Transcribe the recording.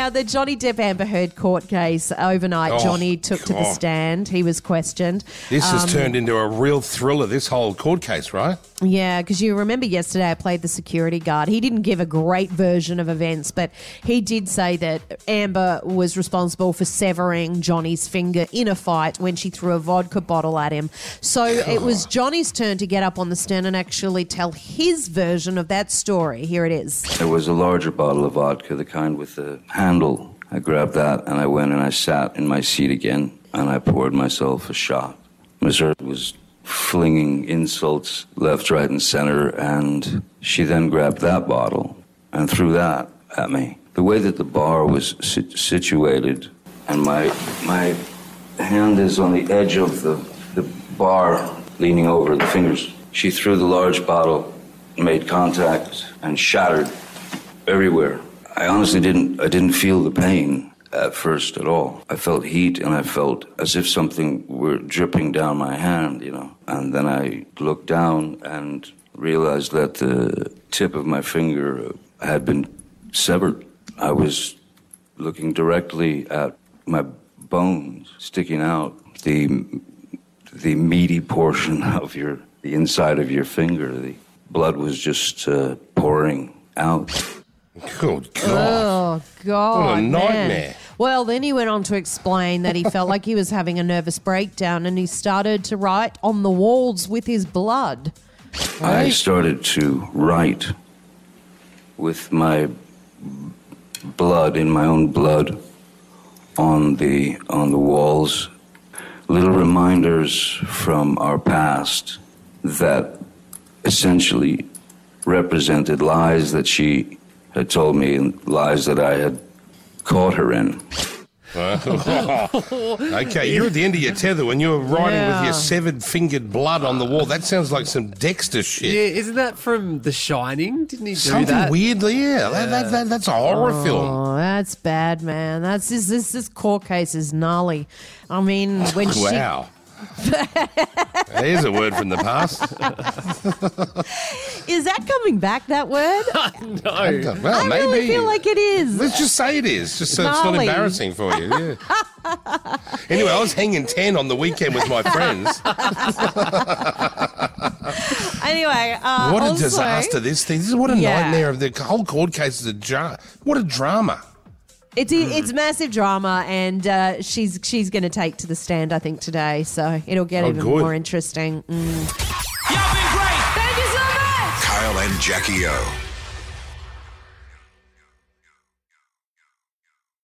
Now, the Johnny Depp Amber Heard court case overnight, Oh, Johnny took to the stand. He was questioned. This has Um, turned into a real thriller, this whole court case, right? Yeah, because you remember yesterday I played the security guard. He didn't give a great version of events, but he did say that Amber was responsible for severing Johnny's finger in a fight when she threw a vodka bottle at him. So it was Johnny's turn to get up on the stand and actually tell his version of that story. Here it is. There was a larger bottle of vodka, the kind with the handle. I grabbed that and I went and I sat in my seat again and I poured myself a shot. Miss Heard was flinging insults left, right, and center, and she then grabbed that bottle and threw that at me. The way that the bar was si- situated, and my my hand is on the edge of the, the bar, leaning over the fingers. She threw the large bottle, made contact, and shattered everywhere. I honestly didn't I didn't feel the pain at first at all. I felt heat and I felt as if something were dripping down my hand, you know. And then I looked down and realized that the tip of my finger had been severed. I was looking directly at my bones sticking out, the the meaty portion of your the inside of your finger. The blood was just uh, pouring out. Good God. Oh God! What a man. nightmare. Well, then he went on to explain that he felt like he was having a nervous breakdown, and he started to write on the walls with his blood. I started to write with my blood in my own blood on the on the walls little reminders from our past that essentially represented lies that she had told me lies that I had caught her in. okay, you're at the end of your tether when you were writing with your severed fingered blood on the wall. That sounds like some Dexter shit. Yeah, isn't that from The Shining? Didn't he do Something that? weirdly, yeah. That, that, that, that's a horror oh, film. Oh, that's bad, man. That's this this, this court case is gnarly. I mean, when she Wow. There's a word from the past. is that coming back? That word? no. Well, I maybe. really feel like it is. Let's just say it is, just so it's not Gnarly. embarrassing for you. Yeah. anyway, I was hanging 10 on the weekend with my friends. Anyway, uh, What a also- disaster this thing. This is what a Yeah. nightmare of the whole court case is a jar. What a drama. It's Mm. it's massive drama, and uh, she's she's going to take to the stand, I think, today. So it'll get Oh, even good. more interesting. Mm. Y'all been great. Thank you so much. Kyle and Jackie O.